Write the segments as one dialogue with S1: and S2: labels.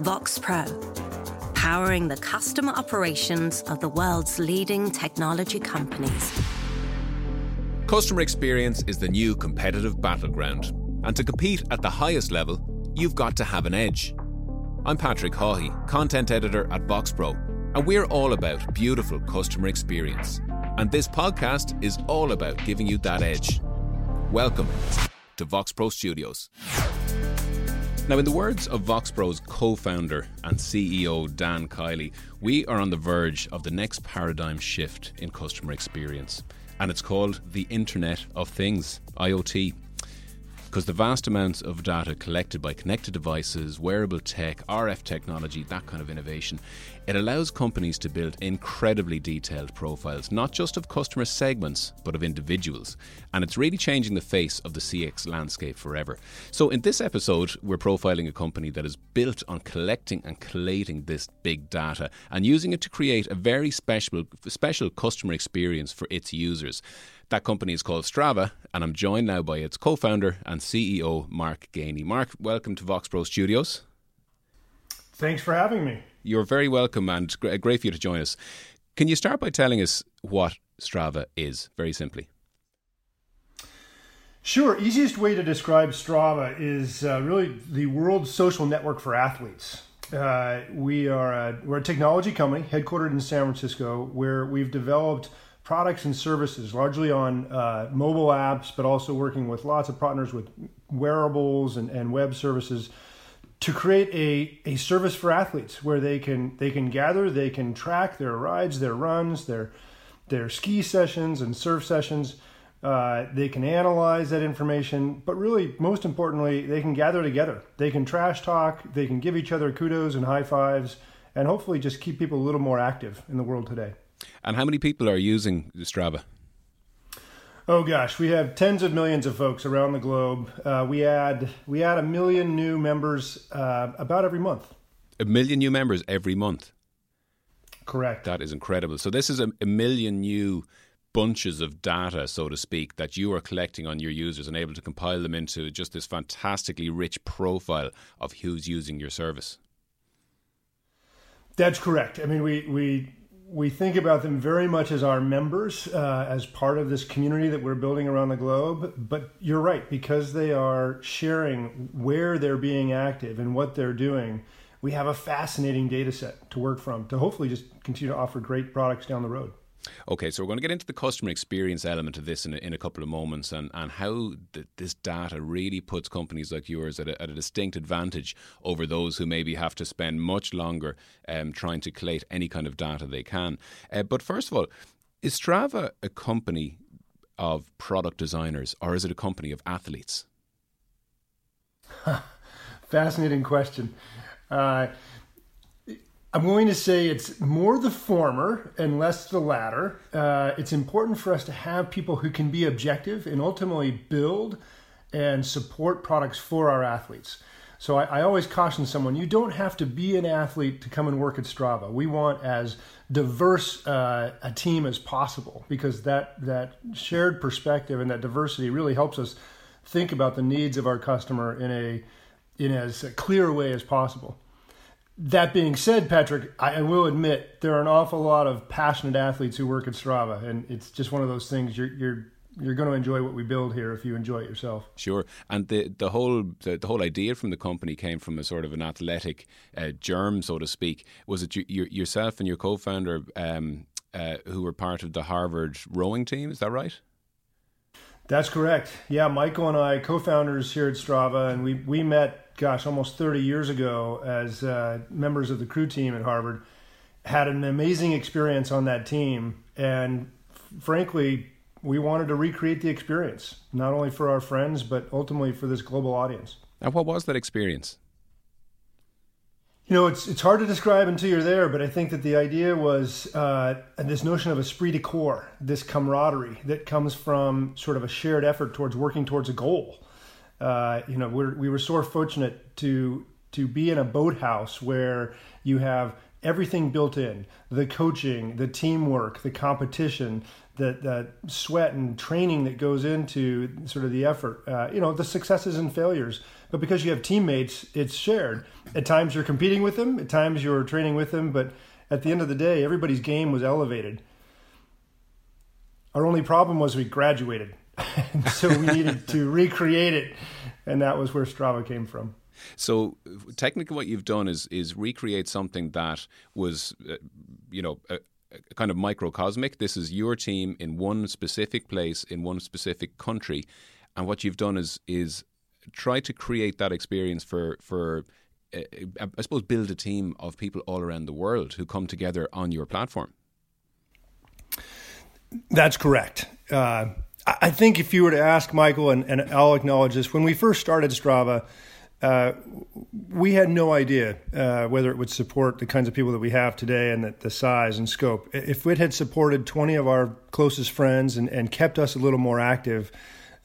S1: Vox Pro, powering the customer operations of the world's leading technology companies.
S2: Customer experience is the new competitive battleground, and to compete at the highest level, you've got to have an edge. I'm Patrick Hawhey, content editor at Vox Pro, and we're all about beautiful customer experience. And this podcast is all about giving you that edge. Welcome to Vox Pro Studios. Now, in the words of VoxPro's co founder and CEO Dan Kiely, we are on the verge of the next paradigm shift in customer experience. And it's called the Internet of Things, IoT because the vast amounts of data collected by connected devices, wearable tech, RF technology, that kind of innovation, it allows companies to build incredibly detailed profiles, not just of customer segments, but of individuals. And it's really changing the face of the CX landscape forever. So, in this episode, we're profiling a company that is built on collecting and collating this big data and using it to create a very special, special customer experience for its users. That company is called Strava, and I'm joined now by its co founder and CEO, Mark Gainey. Mark, welcome to Vox Pro Studios.
S3: Thanks for having me.
S2: You're very welcome and great for you to join us. Can you start by telling us what Strava is, very simply?
S3: Sure. Easiest way to describe Strava is uh, really the world's social network for athletes. Uh, we are a, we're a technology company headquartered in San Francisco where we've developed products and services, largely on uh, mobile apps, but also working with lots of partners with wearables and, and web services to create a, a service for athletes where they can they can gather, they can track their rides, their runs, their their ski sessions and surf sessions. Uh, they can analyze that information, but really, most importantly, they can gather together. They can trash talk. They can give each other kudos and high fives, and hopefully, just keep people a little more active in the world today.
S2: And how many people are using Strava?
S3: Oh gosh, we have tens of millions of folks around the globe. Uh, we add we add a million new members uh, about every month.
S2: A million new members every month.
S3: Correct.
S2: That is incredible. So this is a, a million new bunches of data, so to speak, that you are collecting on your users and able to compile them into just this fantastically rich profile of who's using your service.
S3: That's correct. I mean, we we we think about them very much as our members, uh, as part of this community that we're building around the globe. But you're right, because they are sharing where they're being active and what they're doing, we have a fascinating data set to work from to hopefully just continue to offer great products down the road.
S2: Okay, so we're going to get into the customer experience element of this in a, in a couple of moments and, and how the, this data really puts companies like yours at a, at a, distinct advantage over those who maybe have to spend much longer um, trying to collate any kind of data they can. Uh, but first of all, is Strava a company of product designers or is it a company of athletes?
S3: Fascinating question. Uh, I'm going to say it's more the former and less the latter. Uh, it's important for us to have people who can be objective and ultimately build and support products for our athletes. So I, I, always caution someone: you don't have to be an athlete to come and work at Strava. We want as diverse uh, a team as possible because that that shared perspective and that diversity really helps us think about the needs of our customer in a in as clear a way as possible. That being said, Patrick, I will admit there are an awful lot of passionate athletes who work at Strava, and it's just one of those things you're you're you're going to enjoy what we build here if you enjoy it yourself.
S2: Sure, and the the whole the, the whole idea from the company came from a sort of an athletic uh, germ, so to speak. Was it you, yourself and your co-founder um, uh, who were part of the Harvard rowing team? Is that right?
S3: That's correct. Yeah, Michael and I, co-founders here at Strava, and we we met gosh, almost 30 years ago as uh, members of the crew team at Harvard. Had an amazing experience on that team. And frankly, we wanted to recreate the experience, not only for our friends, but ultimately for this global audience.
S2: And what was that experience?
S3: You know, it's it's hard to describe until you're there, but I think that the idea was uh, this notion of esprit de corps, this camaraderie that comes from sort of a shared effort towards working towards a goal uh, you know, we're, we were so fortunate to to be in a boathouse where you have everything built in the coaching, the teamwork, the competition, the, the sweat and training that goes into sort of the effort, uh, you know, the successes and failures. But because you have teammates, it's shared. At times you're competing with them, at times you're training with them, but at the end of the day, everybody's game was elevated. Our only problem was we graduated. so we needed to recreate it. And that was where Strava came from.
S2: So technically, what you've done is is recreate something that was, uh, you know, a, a kind of microcosmic. This is your team in one specific place in one specific country, and what you've done is is try to create that experience for for. Uh, I suppose build a team of people all around the world who come together on your platform.
S3: That's correct. Uh, I think if you were to ask Michael, and, and I'll acknowledge this, when we first started Strava, uh, we had no idea uh, whether it would support the kinds of people that we have today and the, the, size and scope. If it had supported 20 of our closest friends and, and kept us a little more active,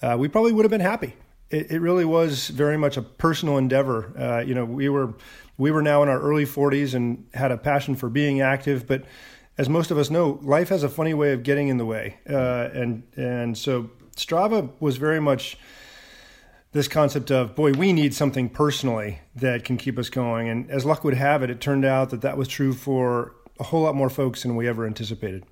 S3: uh, we probably would have been happy. It, it, really was very much a personal endeavor. Uh, you know, we were we were now in our early 40s and had a passion for being active, but as most of us know, life has a funny way of getting in the way, uh, and and so Strava was very much this concept of boy we need something personally that can keep us going and as luck would have it it turned out that that was true for a whole lot more folks than we ever anticipated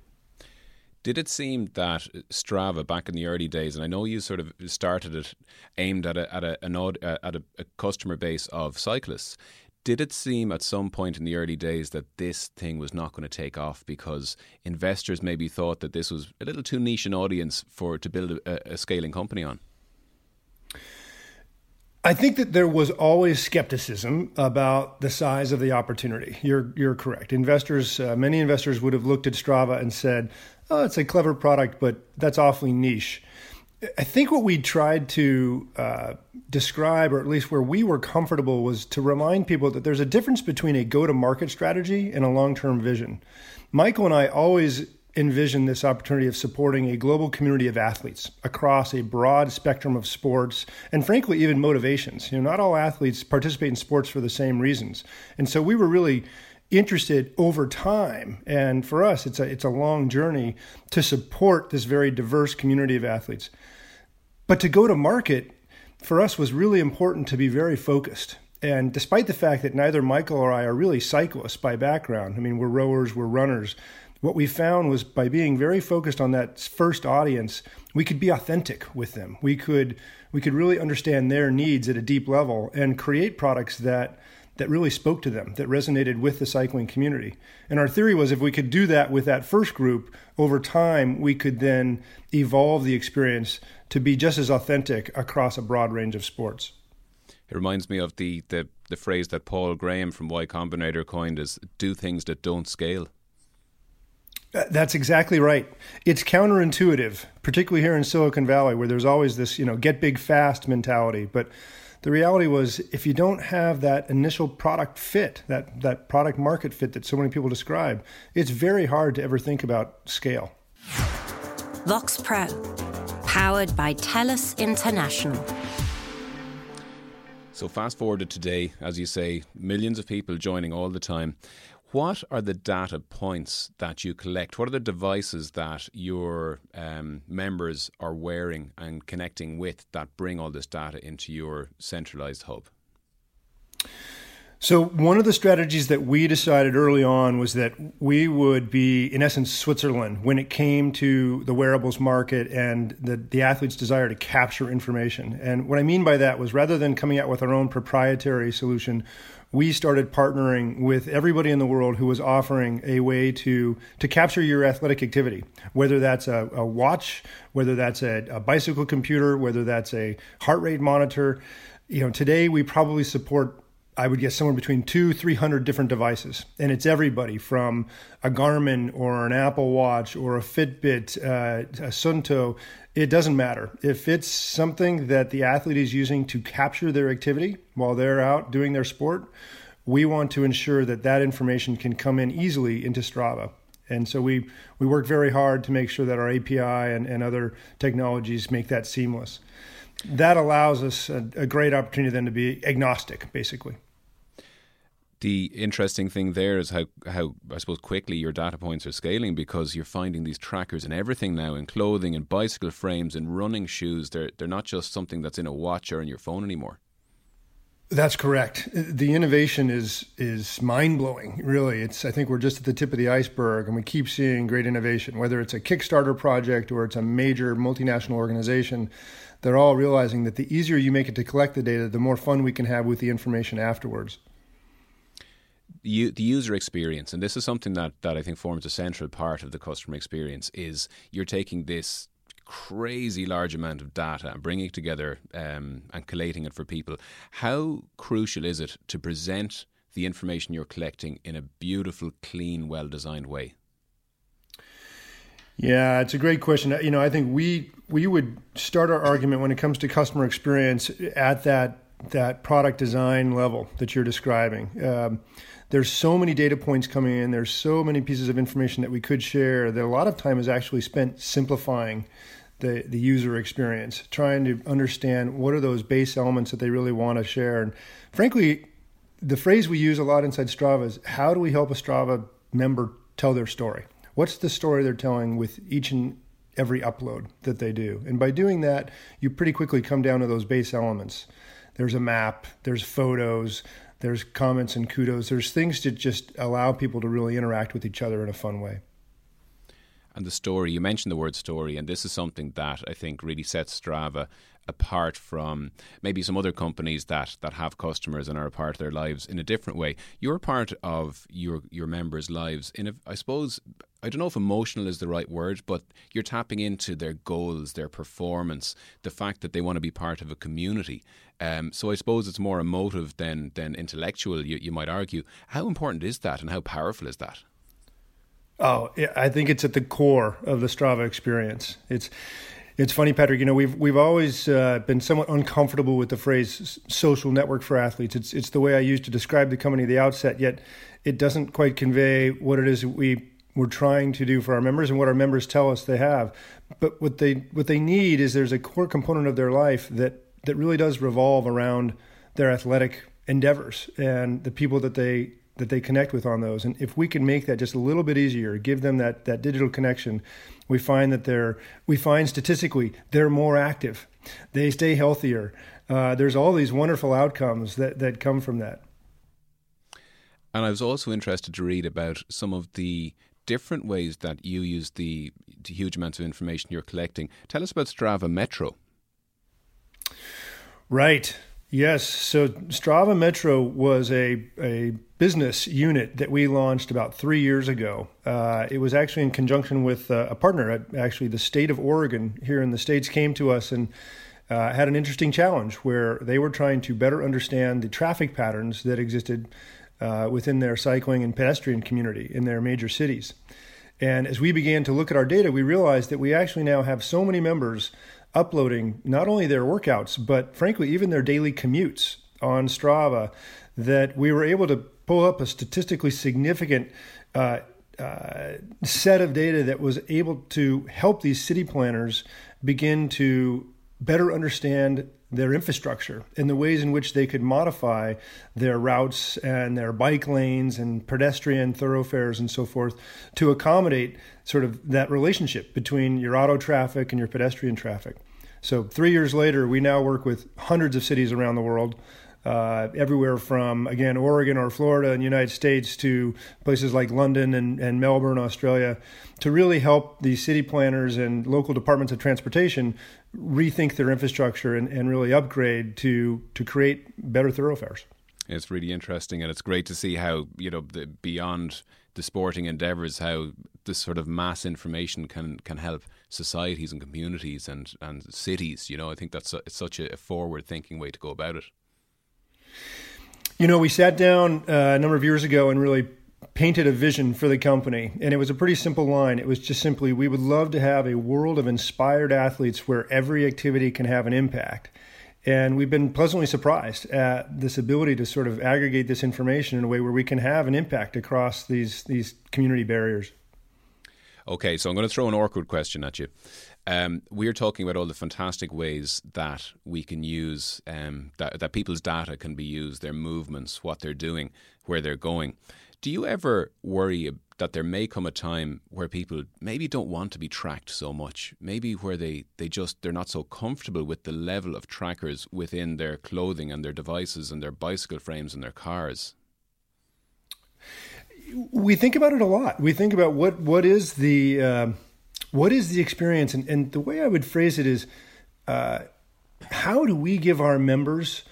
S2: did it seem that Strava back in the early days, and I know you sort of started it aimed at a at a an uh, at a, a customer base of cyclists? Did it seem at some point in the early days that this thing was not going to take off because investors maybe thought that this was a little too niche an audience for to build a, a scaling company on?
S3: I think that there was always skepticism about the size of the opportunity. You're you're correct. Investors, uh, many investors would have looked at Strava and said, "Oh, it's a clever product, but that's awfully niche." I think what we tried to uh, describe, or at least where we were comfortable, was to remind people that there's a difference between a go-to-market strategy and a long-term vision. Michael and I always envision this opportunity of supporting a global community of athletes across a broad spectrum of sports and frankly even motivations. You know not all athletes participate in sports for the same reasons. And so we were really interested over time and for us it's a it's a long journey to support this very diverse community of athletes but to go to market for us was really important to be very focused and despite the fact that neither Michael or I are really cyclists by background, I mean, we're rowers, we're runners, what we found was by being very focused on that first audience, we could be authentic with them. We could we could really understand their needs at a deep level and create products that that really spoke to them, that resonated with the cycling community. And our theory was if we could do that with that first group, over time we could then evolve the experience to be just as authentic across a broad range of sports.
S2: It reminds me of the, the, the phrase that Paul Graham from Y Combinator coined as do things that don't scale.
S3: That's exactly right. It's counterintuitive, particularly here in Silicon Valley, where there's always this, you know, get big fast mentality. But the reality was, if you don't have that initial product fit, that that product market fit that so many people describe, it's very hard to ever think about scale.
S1: Vox Pro, powered by TELUS International.
S2: So fast forward to today, as you say, millions of people joining all the time. What are the data points that you collect? What are the devices that your um, members are wearing and connecting with that bring all this data into your centralized hub?
S3: So, one of the strategies that we decided early on was that we would be, in essence, Switzerland when it came to the wearables market and the, the athlete's desire to capture information. And what I mean by that was rather than coming out with our own proprietary solution, we started partnering with everybody in the world who was offering a way to to capture your athletic activity, whether that's a, a watch, whether that's a, a, bicycle computer, whether that's a heart rate monitor. You know, today we probably support. I would guess somewhere between two, three hundred different devices, and it's everybody from a Garmin or an Apple Watch or a Fitbit, uh, a Suunto, it doesn't matter. If it's something that the athlete is using to capture their activity while they're out doing their sport, we want to ensure that that information can come in easily into Strava. And so we, we work very hard to make sure that our API and, and other technologies make that seamless. That allows us a, a great opportunity then to be agnostic, basically
S2: The interesting thing there is how, how I suppose quickly your data points are scaling because you're finding these trackers in everything now, in clothing, in bicycle frames, in running shoes. They're they're not just something that's in a watch or in your phone anymore.
S3: That's correct. The innovation is is mind blowing. Really, it's I think we're just at the tip of the iceberg, and we keep seeing great innovation. Whether it's a Kickstarter project or it's a major multinational organization, they're all realizing that the easier you make it to collect the data, the more fun we can have with the information afterwards
S2: the, the user experience, and this is something that, that I think forms a central part of the customer experience, is you're taking this crazy large amount of data and bringing it together um, and collating it for people. How crucial is it to present the information you're collecting in a beautiful, clean, well designed way?
S3: Yeah, it's a great question. You know, I think we we would start our argument when it comes to customer experience at that that product design level that you're describing. Um, there's so many data points coming in. There's so many pieces of information that we could share that a lot of time is actually spent simplifying the, the user experience, trying to understand what are those base elements that they really want to share. And frankly, the phrase we use a lot inside Strava is how do we help a Strava member tell their story? What's the story they're telling with each and every upload that they do? And by doing that, you pretty quickly come down to those base elements. There's a map, there's photos, there's comments and kudos. There's things to just allow people to really interact with each other in a fun way.
S2: And the story, you mentioned the word story, and this is something that I think really sets Strava apart from maybe some other companies that that have customers and are a part of their lives in a different way. You're part of your your members' lives in a, I suppose I don't know if emotional is the right word, but you're tapping into their goals, their performance, the fact that they want to be part of a community. Um, so I suppose it's more emotive than than intellectual. You, you might argue. How important is that, and how powerful is that?
S3: Oh, I think it's at the core of the Strava experience. It's it's funny, Patrick. You know, we've we've always uh, been somewhat uncomfortable with the phrase "social network for athletes." It's it's the way I used to describe the company at the outset. Yet, it doesn't quite convey what it is we we're trying to do for our members and what our members tell us they have. But what they what they need is there's a core component of their life that that really does revolve around their athletic endeavors and the people that they that they connect with on those. And if we can make that just a little bit easier, give them that that digital connection, we find that they're we find statistically they're more active, they stay healthier. Uh, there's all these wonderful outcomes that that come from that.
S2: And I was also interested to read about some of the different ways that you use the, the huge amounts of information you're collecting. Tell us about Strava Metro.
S3: Right. Yes. So Strava Metro was a, a business unit that we launched about three years ago. Uh, it was actually in conjunction with uh, a partner. Actually, the state of Oregon here in the States came to us and uh, had an interesting challenge where they were trying to better understand the traffic patterns that existed uh, within their cycling and pedestrian community in their major cities. And as we began to look at our data, we realized that we actually now have so many members uploading not only their workouts, but frankly, even their daily commutes on Strava, that we were able to pull up a statistically significant uh, uh, set of data that was able to help these city planners begin to better understand their infrastructure and the ways in which they could modify their routes and their bike lanes and pedestrian thoroughfares and so forth to accommodate sort of that relationship between your auto traffic and your pedestrian traffic. So, three years later, we now work with hundreds of cities around the world. Uh, everywhere from again Oregon or Florida in the United States to places like London and, and Melbourne, Australia, to really help the city planners and local departments of transportation rethink their infrastructure and, and really upgrade to to create better thoroughfares.
S2: It's really interesting, and it's great to see how you know the, beyond the sporting endeavours, how this sort of mass information can can help societies and communities and and cities. You know, I think that's a, it's such a forward thinking way to go about it.
S3: You know, we sat down uh, a number of years ago and really painted a vision for the company. And it was a pretty simple line. It was just simply we would love to have a world of inspired athletes where every activity can have an impact. And we've been pleasantly surprised at this ability to sort of aggregate this information in a way where we can have an impact across these these community barriers.
S2: Okay, so I'm going to throw an awkward question at you. Um, we're talking about all the fantastic ways that we can use um, that that people's data can be used, their movements, what they're doing, where they're going. Do you ever worry that there may come a time where people maybe don't want to be tracked so much? Maybe where they, they just they're not so comfortable with the level of trackers within their clothing and their devices and their bicycle frames and their cars.
S3: We think about it a lot. We think about what what is the uh, what is the experience, and, and the way I would phrase it is, uh, how do we give our members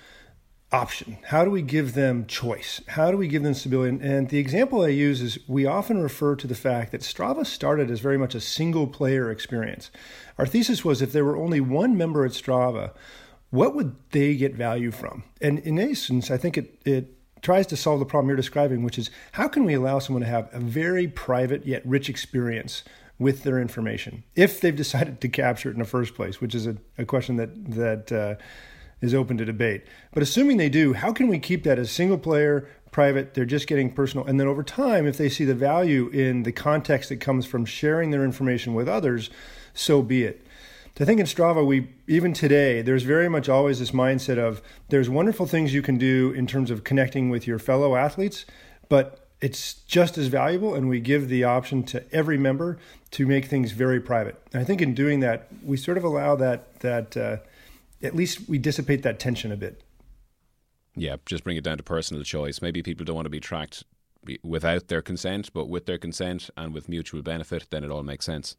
S3: option? How do we give them choice? How do we give them stability? And the example I use is we often refer to the fact that Strava started as very much a single player experience. Our thesis was if there were only one member at Strava, what would they get value from? And in essence, I think it, it tries to solve the problem you're describing, which is how can we allow someone to have a very private yet rich experience with their information if they've decided to capture it in the first place, which is a, a question that that uh, is open to debate. But assuming they do, how can we keep that as single player, private? They're just getting personal. And then over time, if they see the value in the context that comes from sharing their information with others, so be it. I think in Strava, we even today, there's very much always this mindset of there's wonderful things you can do in terms of connecting with your fellow athletes, but it's just as valuable, and we give the option to every member to make things very private. And I think in doing that, we sort of allow that that uh, at least we dissipate that tension a bit.
S2: Yeah, just bring it down to personal choice. Maybe people don't want to be tracked without their consent, but with their consent and with mutual benefit, then it all makes sense.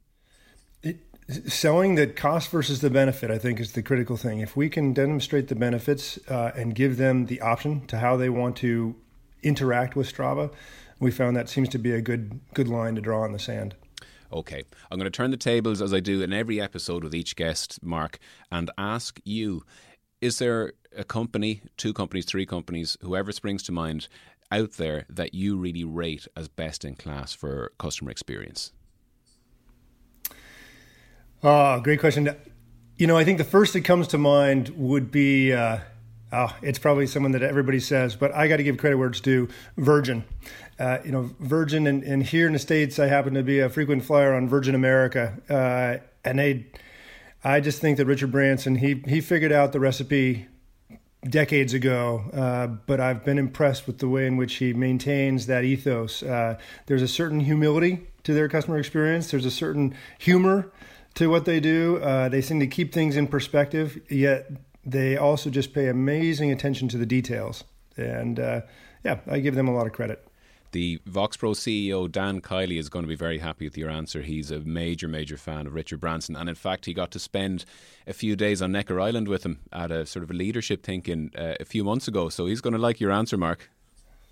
S3: It, selling the cost versus the benefit, I think, is the critical thing. If we can demonstrate the benefits uh, and give them the option to how they want to interact with Strava, we found that seems to be a good good line to draw in the sand.
S2: Okay, I'm going to turn the tables as I do in every episode with each guest, Mark, and ask you is there a company, two companies, three companies, whoever springs to mind out there that you really rate as best in class for customer experience?
S3: Oh, great question. You know, I think the first that comes to mind would be uh, oh, it's probably someone that everybody says, but I got to give credit where it's due. Virgin, uh, you know, Virgin, and, and, here in the states, I happen to be a frequent flyer on Virgin America, uh, and they, I just think that Richard Branson he he figured out the recipe decades ago, uh, but I've been impressed with the way in which he maintains that ethos. Uh, there's a certain humility to their customer experience. There's a certain humor to what they do. Uh, they seem to keep things in perspective, yet they also just pay amazing attention to the details. And uh, yeah, I give them a lot of credit.
S2: The VoxPro CEO Dan Kiely is going to be very happy with your answer. He's a major, major fan of Richard Branson, and in fact, he got to spend a few days on Necker Island with him at a sort of a leadership thinking uh, a few months ago. So he's going to like your answer, Mark.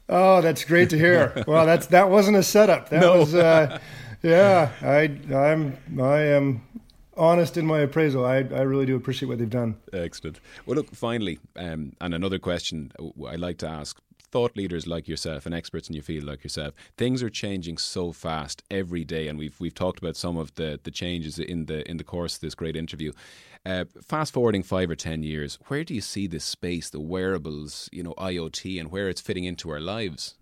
S3: Oh, that's great to hear. well, that's that wasn't a setup. That no. was, uh, yeah. I I'm I am honest in my appraisal. I, I really do appreciate what they've done.
S2: Excellent. Well, look, finally, um, and another question I like to ask thought leaders like yourself and experts in your field like yourself, things are changing so fast every day, and we've we've talked about some of the the changes in the in the course of this great interview. Uh, fast forwarding five or ten years, where do you see this space, the wearables, you know, IoT, and where it's fitting into our lives?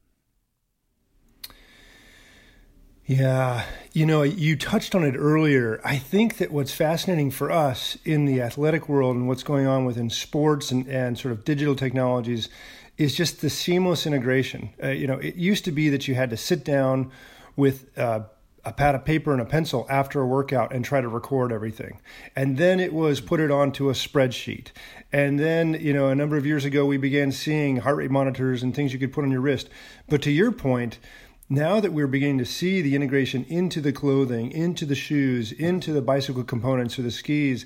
S3: Yeah, you know, you touched on it earlier. I think that what's fascinating for us in the athletic world and what's going on within sports and, and sort of digital technologies is just the seamless integration. Uh, you know, it used to be that you had to sit down with uh, a pad of paper and a pencil after a workout and try to record everything. And then it was put it onto a spreadsheet. And then, you know, a number of years ago, we began seeing heart rate monitors and things you could put on your wrist. But to your point, now that we're beginning to see the integration into the clothing, into the shoes, into the bicycle components or the skis,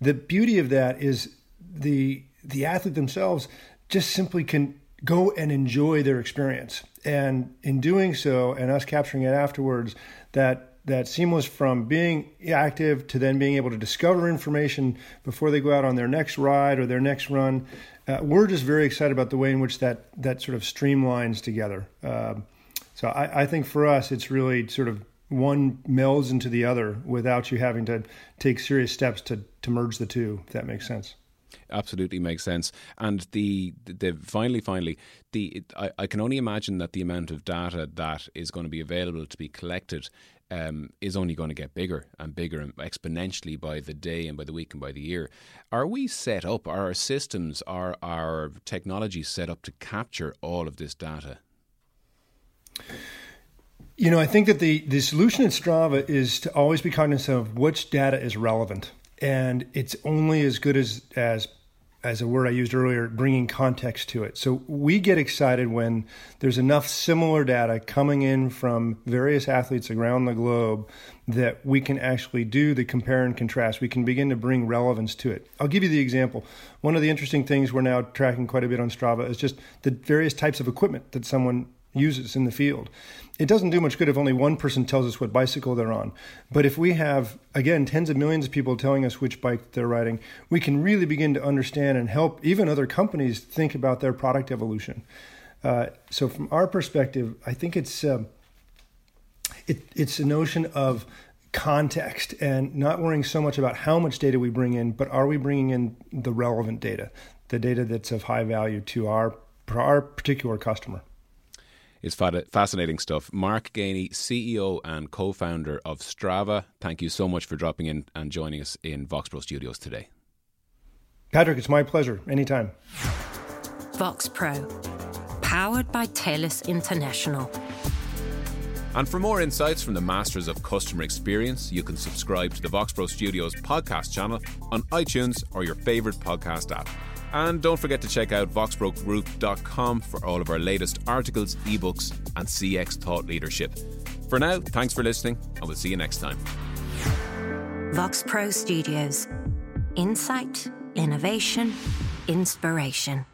S3: the beauty of that is the the athlete themselves just simply can go and enjoy their experience. And in doing so, and us capturing it afterwards, that that seamless from being active to then being able to discover information before they go out on their next ride or their next run. Uh, we're just very excited about the way in which that that sort of streamlines together. Uh, so I, I think for us, it's really sort of one melds into the other without you having to take serious steps to, to merge the two, if that makes sense.
S2: Absolutely makes sense. And the the finally, finally, the I, I can only imagine that the amount of data that is going to be available to be collected um, is only going to get bigger and bigger and exponentially by the day and by the week and by the year. Are we set up? Are our systems, are our technology set up to capture all of this data?
S3: You know, I think that the, the solution at Strava is to always be cognizant of which data is relevant. And it's only as good as, as as a word I used earlier, bringing context to it. So we get excited when there's enough similar data coming in from various athletes around the globe that we can actually do the compare and contrast. We can begin to bring relevance to it. I'll give you the example. One of the interesting things we're now tracking quite a bit on Strava is just the various types of equipment that someone uses in the field. It doesn't do much good if only one person tells us what bicycle they're on. But if we have, again, tens of millions of people telling us which bike they're riding, we can really begin to understand and help even other companies think about their product evolution. Uh, so, from our perspective, I think it's uh, it, it's a notion of context and not worrying so much about how much data we bring in, but are we bringing in the relevant data, the data that's of high value to our our particular customer.
S2: It's fascinating stuff. Mark Gainey, CEO and co founder of Strava, thank you so much for dropping in and joining us in VoxPro Studios today.
S3: Patrick, it's my pleasure. Anytime.
S1: VoxPro, powered by TELUS International.
S2: And for more insights from the masters of customer experience, you can subscribe to the VoxPro Studios podcast channel on iTunes or your favorite podcast app. And don't forget to check out voxprogroup.com for all of our latest articles, ebooks, and CX thought leadership. For now, thanks for listening, and we'll see you next time.
S1: VoxPro Studios. Insight, innovation, inspiration.